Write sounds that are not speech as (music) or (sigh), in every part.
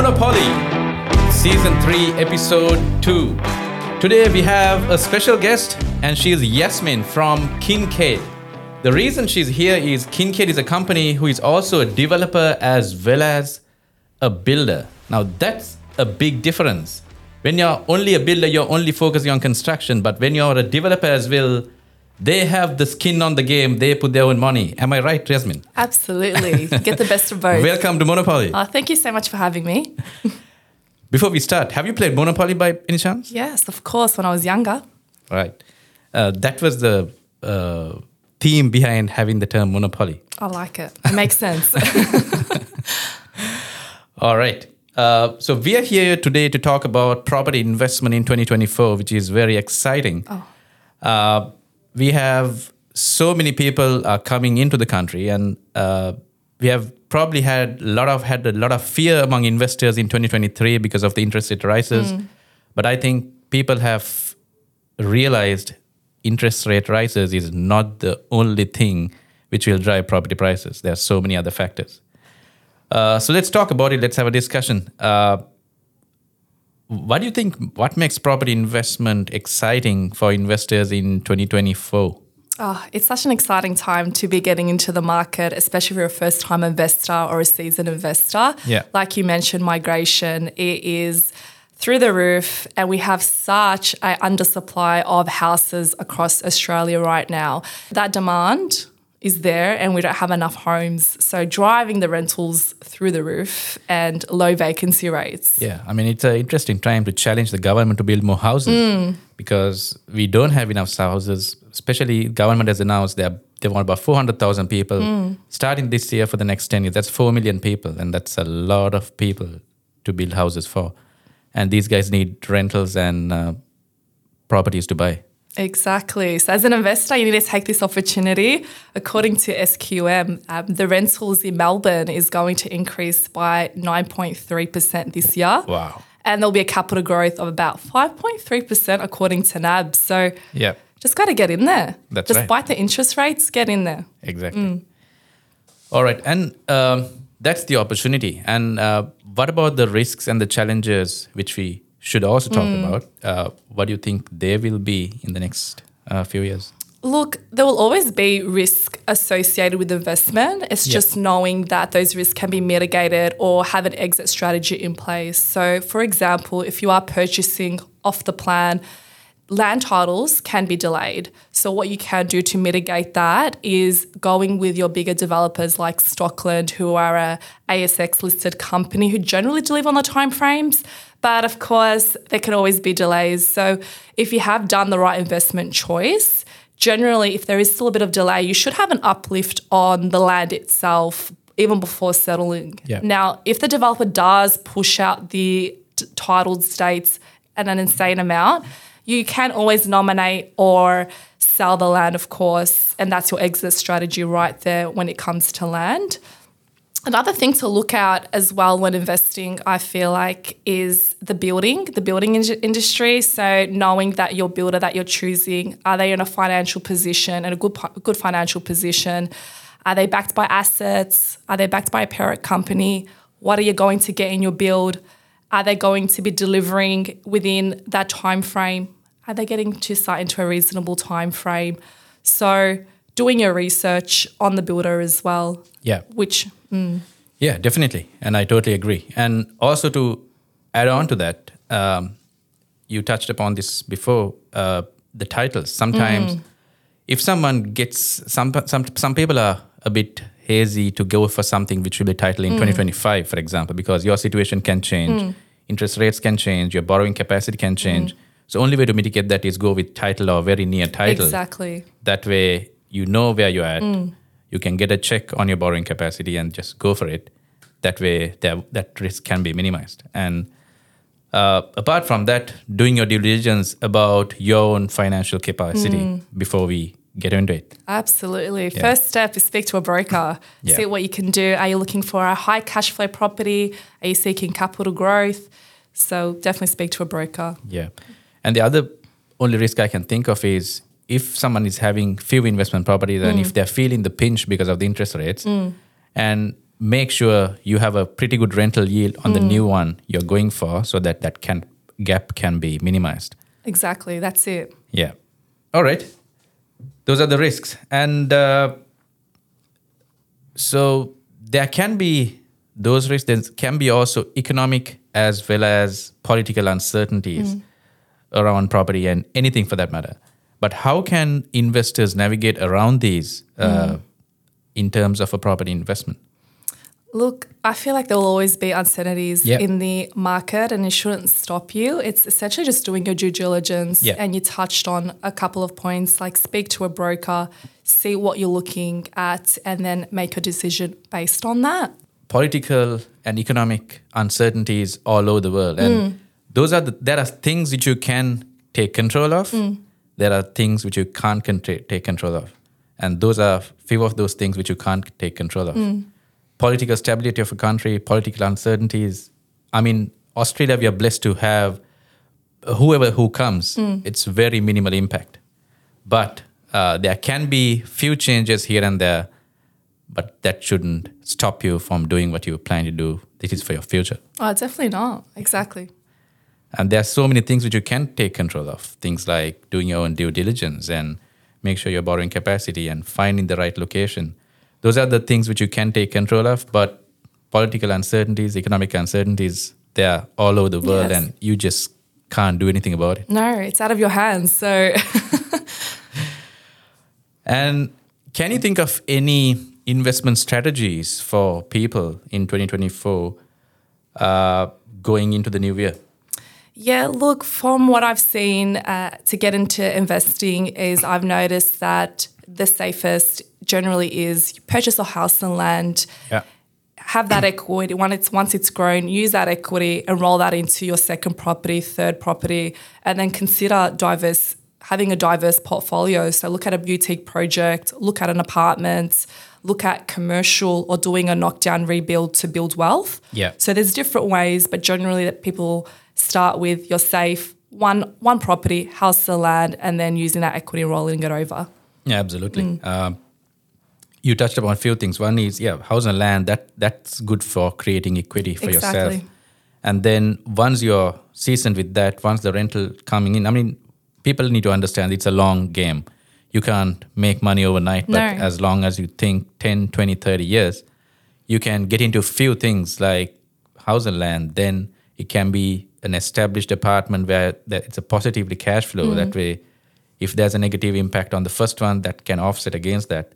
Monopoly, Season 3, Episode 2. Today we have a special guest, and she is Yasmin from Kincaid. The reason she's here is Kincaid is a company who is also a developer as well as a builder. Now, that's a big difference. When you're only a builder, you're only focusing on construction, but when you're a developer as well, they have the skin on the game. They put their own money. Am I right, Yasmin? Absolutely. (laughs) Get the best of both. Welcome to Monopoly. Oh, thank you so much for having me. (laughs) Before we start, have you played Monopoly by any chance? Yes, of course, when I was younger. Right. Uh, that was the uh, theme behind having the term Monopoly. I like it. It makes sense. (laughs) All right. Uh, so we are here today to talk about property investment in 2024, which is very exciting. Oh. Uh, we have so many people are coming into the country, and uh, we have probably had a lot of had a lot of fear among investors in 2023 because of the interest rate rises. But I think people have realized interest rate rises is not the only thing which will drive property prices. There are so many other factors. Uh, so let's talk about it. Let's have a discussion. Uh, what do you think? What makes property investment exciting for investors in 2024? Oh, ah, it's such an exciting time to be getting into the market, especially if you're a first time investor or a seasoned investor. Yeah. Like you mentioned, migration, it is through the roof, and we have such an undersupply of houses across Australia right now. That demand is there, and we don't have enough homes. So, driving the rentals through the roof and low vacancy rates. Yeah, I mean it's an interesting time to challenge the government to build more houses because we don't have enough houses. Especially, government has announced they are, they want about four hundred thousand people starting this year for the next ten years. That's four million people, and that's a lot of people to build houses for. And these guys need rentals and uh, properties to buy. Exactly. So, as an investor, you need to take this opportunity. According to SQM, um, the rentals in Melbourne is going to increase by 9.3% this year. Wow. And there'll be a capital growth of about 5.3% according to NAB. So, Yeah, just got to get in there. That's right. Despite the interest rates, get in there. exactly. All right, and um, that's the opportunity. And uh, what about the risks and the challenges which we should also talk about? Uh, what do you think they will be in the next uh, few years? Look, there will always be risk associated with investment. It's Yeah. just knowing that those risks can be mitigated or have an exit strategy in place. So, for example, if you are purchasing off the plan, land titles can be delayed. So, what you can do to mitigate that is going with your bigger developers like Stockland, who are a ASX listed company who generally deliver on the timeframes. But of course, there can always be delays. So, if you have done the right investment choice, generally, if there is still a bit of delay, you should have an uplift on the land itself even before settling. Yeah. Now, if the developer does push out the t- titled states at an insane amount, you can always nominate or sell the land, of course, and that's your exit strategy right there when it comes to land. Another thing to look at as well when investing, I feel like, is the building, the building in- industry. So knowing that your builder that you're choosing, are they in a financial position and a good good financial position? Are they backed by assets? Are they backed by a parent company? What are you going to get in your build? Are they going to be delivering within that time frame? Are they getting to site into a reasonable time frame? So doing your research on the builder as well, Yeah. which mm. Yeah, definitely. And I totally agree. And also to add on to that, um, you touched upon this before uh, the titles. Sometimes, mm. if someone gets, some, some, some people are a bit hazy to go for something which will be titled in mm. 2025, for example, because your situation can change, interest rates can change, your borrowing capacity can change. So, only way to mitigate that is go with title or very near title. exactly. That way, you know where you're at. You can get a check on your borrowing capacity and just go for it. That way, there, that risk can be minimized. And uh, apart from that, doing your due diligence about your own financial capacity before we get into it. Absolutely. First step is speak to a broker. (laughs) Yeah. See what you can do. Are you looking for a high cash flow property? Are you seeking capital growth? So definitely speak to a broker. Yeah. And the other only risk I can think of is if someone is having few investment properties and if they're feeling the pinch because of the interest rates and make sure you have a pretty good rental yield on Mm. the new one you're going for so that that can gap can be minimized. Exactly. That's it. yeah. All right. Those are the risks. And uh, so there can be those risks. There can be also economic as well as political uncertainties around property and anything for that matter but how can investors navigate around these uh, in terms of a property investment Look, I feel like there will always be uncertainties Yep. in the market and it shouldn't stop you. It's essentially just doing your due diligence. Yeah. And you touched on a couple of points like speak to a broker, see what you're looking at, and then make a decision based on that. political and economic uncertainties all over the world and those are the, there are things which you can take control of. Mm. There are things which you can't contra- take control of. And those are few of those things which you can't take control of. Mm. Political stability of a country political uncertainties. I mean australia we are blessed to have whoever who comes. Mm. It's very minimal impact. But uh, there can be few changes here and there but that shouldn't stop you from doing what you plan to do. This is for your future. Oh, definitely not. Exactly. And there are so many things which you can take control of. Things like doing your own due diligence and make sure you're borrowing capacity and finding the right location. Those are the things which you can take control of, but political uncertainties, economic uncertainties, they're all over the world Yes. and you just can't do anything about it. No, it's out of your hands. So (laughs) And can you think of any investment strategies for people in 2024 uh, going into the new year? Yeah, look, from what I've seen uh, to get into investing is I've noticed that the safest generally is you purchase a house and land, Yeah. have that equity when it's once it's grown, use that equity and roll that into your second property, third property, and then consider diverse having a diverse portfolio. So look at a boutique project, look at an apartment, look at commercial or doing a knockdown rebuild to build wealth. Yeah. So there's different ways, but generally that people start with your safe one one property, house or land, and then using that equity rolling it over. Yeah, absolutely. Mm. Um, you touched upon a few things. One is yeah, house and land. That that's good for creating equity for yourself. And then once you're seasoned with that, once the rental coming in, I mean, people need to understand it's a long game. You can't make money overnight, but No. as long as you think 10, 20, 30 years, you can get into a few things like house and land. Then it can be an established apartment where that it's a positively cash flow. That mm-hmm. way, if there's a negative impact on the first one, that can offset against that.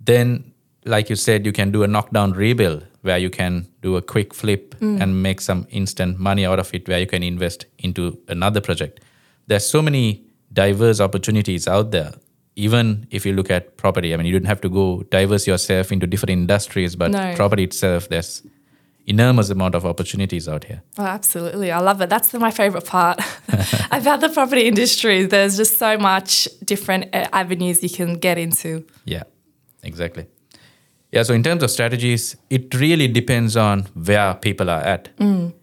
Then, like you said, you can do a knockdown rebuild where you can do a quick flip mm. and make some instant money out of it, where you can invest into another project. There's so many diverse opportunities out there. Even if you look at property, I mean, you don't have to go diverse yourself into different industries, but No. property itself, there's enormous amount of opportunities out here. Oh, absolutely. I love it. That's the, my favorite part (laughs) about the property industry. There's just so much different uh, avenues you can get into. Yeah, exactly. Yeah, so in terms of strategies, it really depends on where people are at.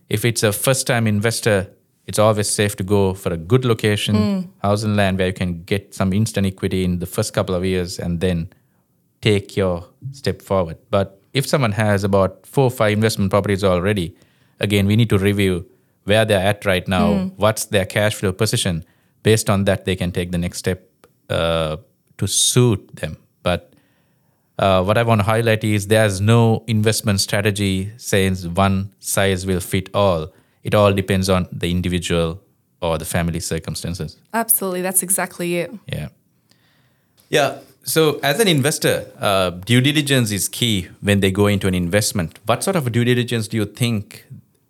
If it's a first time investor, it's always safe to go for a good location, house and land, where you can get some instant equity in the first couple of years and then take your step forward. But if someone has about four or five investment properties already, again, we need to review where they're at right now, what's their cash flow position. Based on that, they can take the next step uh, to suit them. But uh, what I want to highlight is there's no investment strategy saying one size will fit all. It all depends on the individual or the family circumstances. Absolutely. That's exactly it. Yeah. Yeah. So, as an investor, uh, due diligence is key when they go into an investment. What sort of due diligence do you think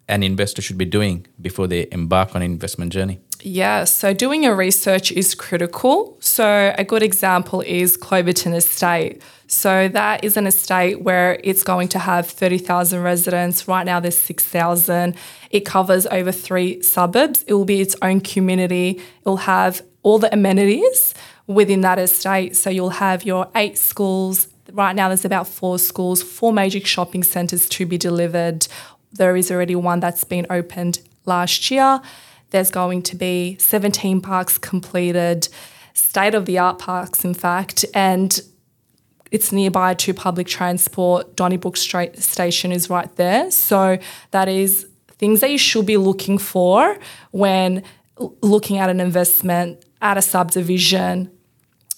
an investor should be doing before they embark on an investment journey? Yeah, so doing your research is critical. So, a good example is Cloverton Estate. So, that is an estate where it's going to have 30,000 residents. Right now, there's 6,000. It covers over three suburbs. It will be its own community. It will have all the amenities within that estate. So, you'll have your eight schools. Right now, there's about four schools, four major shopping centres to be delivered. There is already one that's been opened last year. There's going to be 17 parks completed, state of the art parks, in fact, and it's nearby to public transport. Donnybrook Stra- Station is right there. So that is things that you should be looking for when looking at an investment at a subdivision,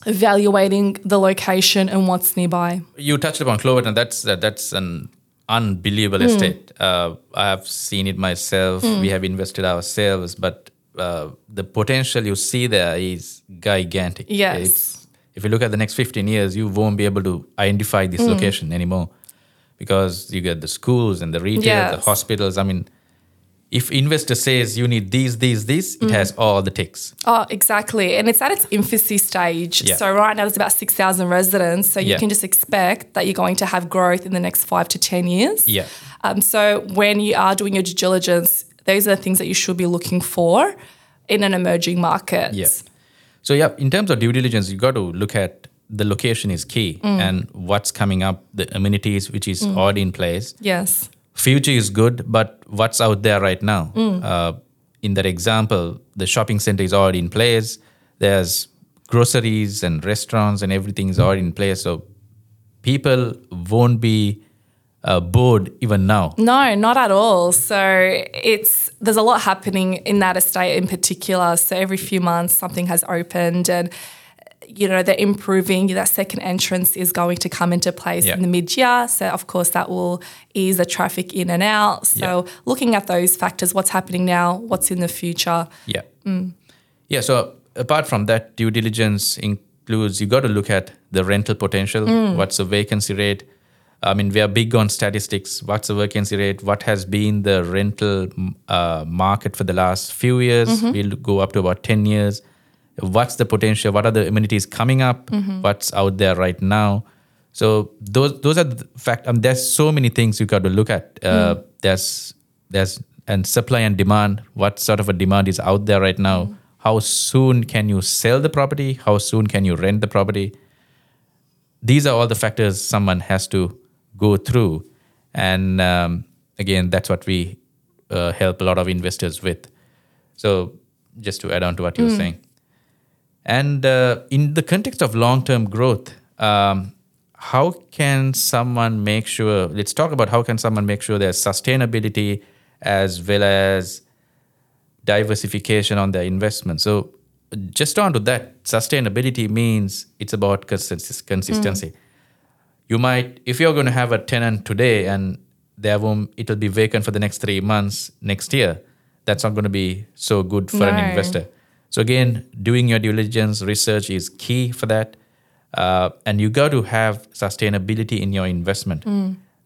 evaluating the location and what's nearby. You touched upon Cloverton. That's uh, that's an unbelievable estate. Uh, I have seen it myself. We have invested ourselves, but uh, the potential you see there is gigantic. Yes. It's, if you look at the next 15 years, you won't be able to identify this location anymore because you get the schools and the retail, the hospitals. I mean, if investor says you need these, these, these, it has mm. all the ticks. Oh, exactly. And it's at its infancy stage. Yeah. So right now there's about 6,000 residents. So you Yeah. can just expect that you're going to have growth in the next five to 10 years. Yeah. Um, so when you are doing your due diligence, those are the things that you should be looking for in an emerging market. Yeah. So yeah, in terms of due diligence, you got to look at the location is key mm. and what's coming up, the amenities which is mm. already in place. Yes. Future is good, but what's out there right now? Uh, in that example, the shopping center is already in place. There's groceries and restaurants and everything is already in place. So people won't be uh, bored even now. No, not at all. So it's there's a lot happening in that estate in particular. So every few months something has opened and you know they're improving. That second entrance is going to come into place Yeah. in the mid year. So of course that will ease the traffic in and out. So looking at those factors, what's happening now, what's in the future. Yeah. Yeah. So apart from that, due diligence includes you got to look at the rental potential. What's the vacancy rate? I mean, we are big on statistics. What's the vacancy rate? What has been the rental mm, uh, market for the last few years? We'll go up to about 10 years. What's the potential? What are the amenities coming up? What's out there right now? So those those are the fact. Um, there's so many things you got to look at. Uh, There's there's and supply and demand. What sort of a demand is out there right now? How soon can you sell the property? How soon can you rent the property? These are all the factors someone has to go through, and um, again, that's what we uh, help a lot of investors with. So just to add on to what you were saying. And uh, in the context of long term growth, um, how can someone make sure? Let's talk about how can someone make sure there's sustainability as well as diversification on their investment. So, just on to that, sustainability means it's about consist- consistency. You might, if you're going to have a tenant today and their room, it'll be vacant for the next three months next year, that's not going to be so good for an No. investor. So again, doing your due diligence research is key for that, uh, and you got to have sustainability in your investment.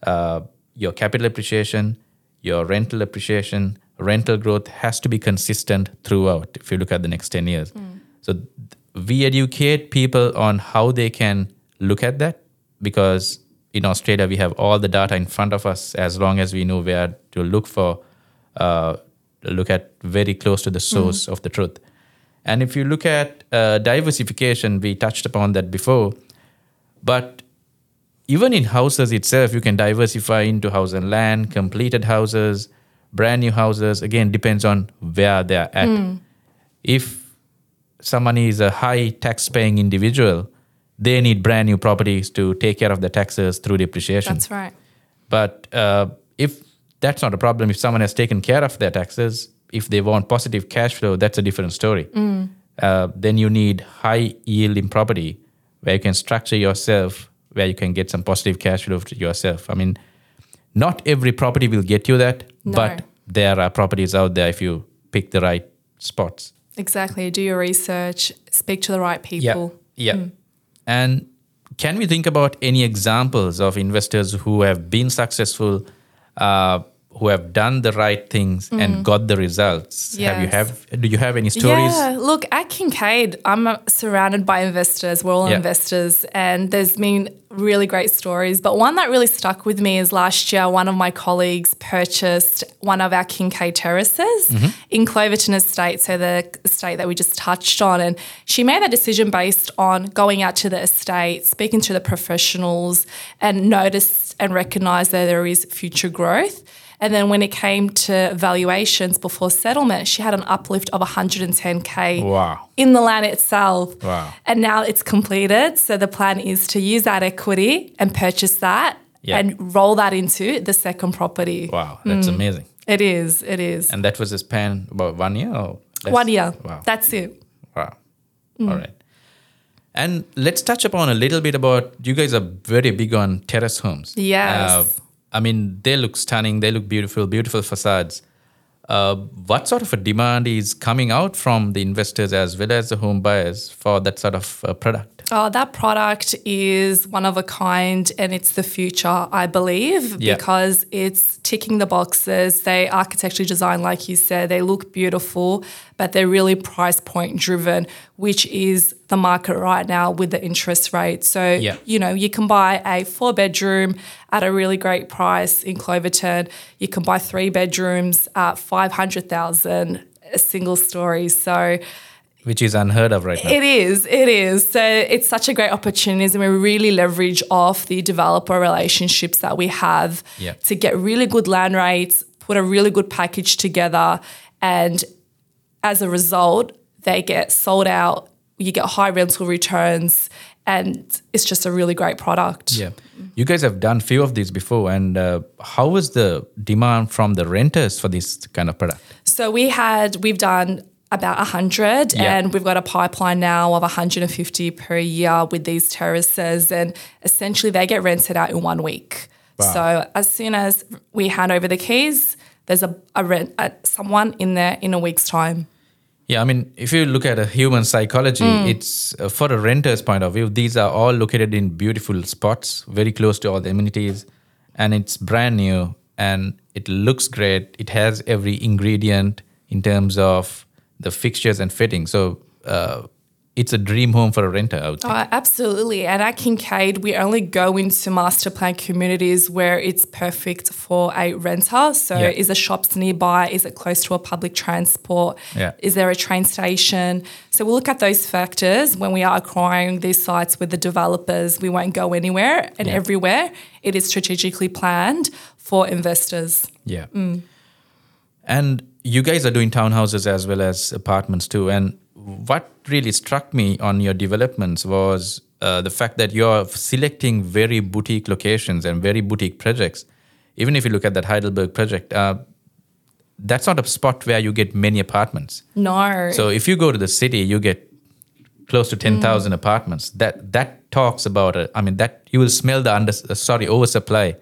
Uh, your capital appreciation, your rental appreciation, rental growth has to be consistent throughout. If you look at the next ten years, so th- we educate people on how they can look at that because in Australia we have all the data in front of us as long as we know where to look for uh, look at very close to the source of the truth. And if you look at uh, diversification, we touched upon that before, but even in houses itself, you can diversify into house and land, completed houses, brand new houses. Again, depends on where they're at. If someone is a high tax paying individual, they need brand new properties to take care of the taxes through depreciation. That's right. But uh, if that's not a problem, if someone has taken care of their taxes, if they want positive cash flow, that's a different story. Uh, then you need high yielding property where you can structure yourself, where you can get some positive cash flow to yourself. I mean, not every property will get you that, No. but there are properties out there if you pick the right spots. Exactly. Do your research, speak to the right people. Yeah. Yeah. And can we think about any examples of investors who have been successful, uh, who have done the right things and got the results? Have you have do you have any stories? Yeah, look, at Kincaid, I'm uh, surrounded by investors. We're all Yeah. investors, and there's been really great stories. But one that really stuck with me is last year, one of my colleagues purchased one of our Kincaid terraces Mm-hmm. in Cloverton Estate, so the estate that we just touched on. And she made that decision based on going out to the estate, speaking to the professionals, and noticed and recognized that there is future growth. And then when it came to valuations before settlement, she had an uplift of 110K Wow. in the land itself. Wow. And now it's completed. So the plan is to use that equity and purchase that Yeah. and roll that into the second property. Wow, that's amazing. It is. It is. And that was a span about one year or less? One year. Wow. That's it. Wow. All right. And let's touch upon a little bit about you guys are very big on terrace homes. Yes. Uh, I mean, they look stunning. They look beautiful, beautiful facades. Uh, what sort of a demand is coming out from the investors as well as the home buyers for that sort of uh, product? Oh, that product is one of a kind and it's the future, I believe, Yeah. because it's ticking the boxes. They architecturally designed, like you said, they look beautiful, but they're really price point driven, which is the market right now with the interest rate. So, Yeah. you know, you can buy a four bedroom at a really great price in Cloverton. You can buy three bedrooms at 500,000 a single story. So, Which is unheard of right now. it is, it is. So it's such a great opportunity, and we really leverage off the developer relationships that we have Yeah. to get really good land rates, put a really good package together, and as a result, they get sold out. You get high rental returns, and it's just a really great product. Yeah. You guys have done few of these before, and uh, how was the demand from the renters for this kind of product? So we had we've done about 100 Yeah. and we've got a pipeline now of 150 per year with these terraces and essentially they get rented out in one week. Wow. So as soon as we hand over the keys, there's a, a rent uh, someone in there in a week's time. Yeah, I mean, if you look at a human psychology, Mm. it's uh, for a renter's point of view, these are all located in beautiful spots, very close to all the amenities, and it's brand new and it looks great. It has every ingredient in terms of the fixtures and fittings. So uh, it's a dream home for a renter, I would say. Uh, absolutely. And at Kincaid, we only go into master plan communities where it's perfect for a renter. So, Yeah. is the shops nearby? Is it close to a public transport? Yeah. Is there a train station? So, we'll look at those factors when we are acquiring these sites with the developers. We won't go anywhere and Yeah. everywhere. It is strategically planned for investors. Yeah. Mm. And you guys are doing townhouses as well as apartments too. And what really struck me on your developments was uh, the fact that you're selecting very boutique locations and very boutique projects. Even if you look at that Heidelberg project, uh, that's not a spot where you get many apartments. No. So if you go to the city, you get close to 10,000 apartments. That that talks about it. I mean that you will smell the under uh, sorry oversupply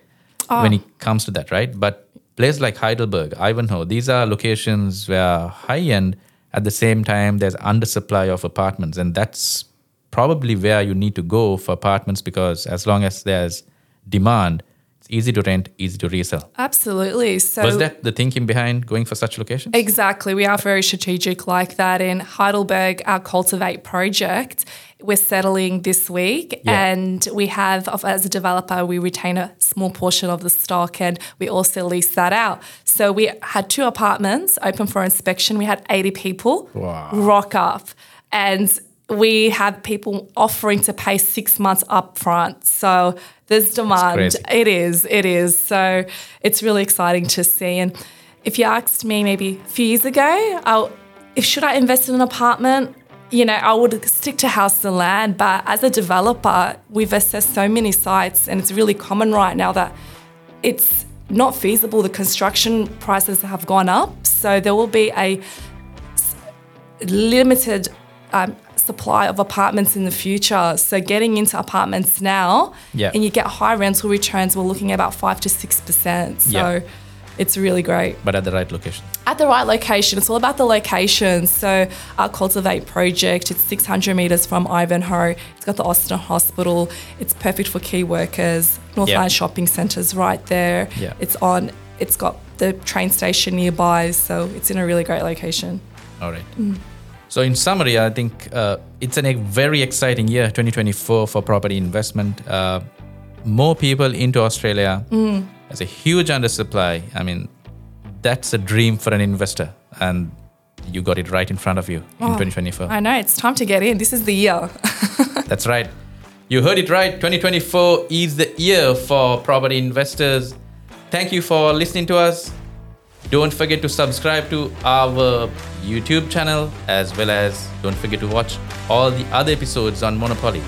when it comes to that, right? But places like Heidelberg, Ivanhoe, these are locations where high end at the same time there's undersupply of apartments. And that's probably where you need to go for apartments because as long as there's demand, easy to rent, easy to resell. Absolutely. So, Was that the thinking behind going for such locations? Exactly. We are very strategic like that. In Heidelberg, our Cultivate project, we're settling this week. Yeah. And we have, as a developer, we retain a small portion of the stock and we also lease that out. So we had two apartments open for inspection. We had 80 people Wow. rock up. And we have people offering to pay six months upfront. So there's demand. It is, it is. So it's really exciting to see. And if you asked me maybe a few years ago, I'll, if should I invest in an apartment, you know, I would stick to house and land. But as a developer, we've assessed so many sites, and it's really common right now that it's not feasible. The construction prices have gone up, so there will be a limited um, supply of apartments in the future. So getting into apartments now, Yeah. and you get high rental returns. We're looking at about five to six percent. So Yeah. it's really great But at the right location. at the right location. It's all about the location. So our Cultivate project, it's 600 meters from Ivanhoe. It's got the Austin Hospital. It's perfect for key workers. Northland Yeah. Shopping Centre's right there. Yeah. It's on. It's got the train station nearby, so it's in a really great location. All right. Mm. So, in summary, I think uh, it's a very exciting year, 2024, for property investment. Uh, more people into Australia. There's a huge undersupply. I mean, that's a dream for an investor, and you got it right in front of you in 2024. I know it's time to get in. This is the year. (laughs) That's right. You heard it right. 2024 is the year for property investors. Thank you for listening to us. Don't forget to subscribe to our YouTube channel as well as don't forget to watch all the other episodes on Monopoly.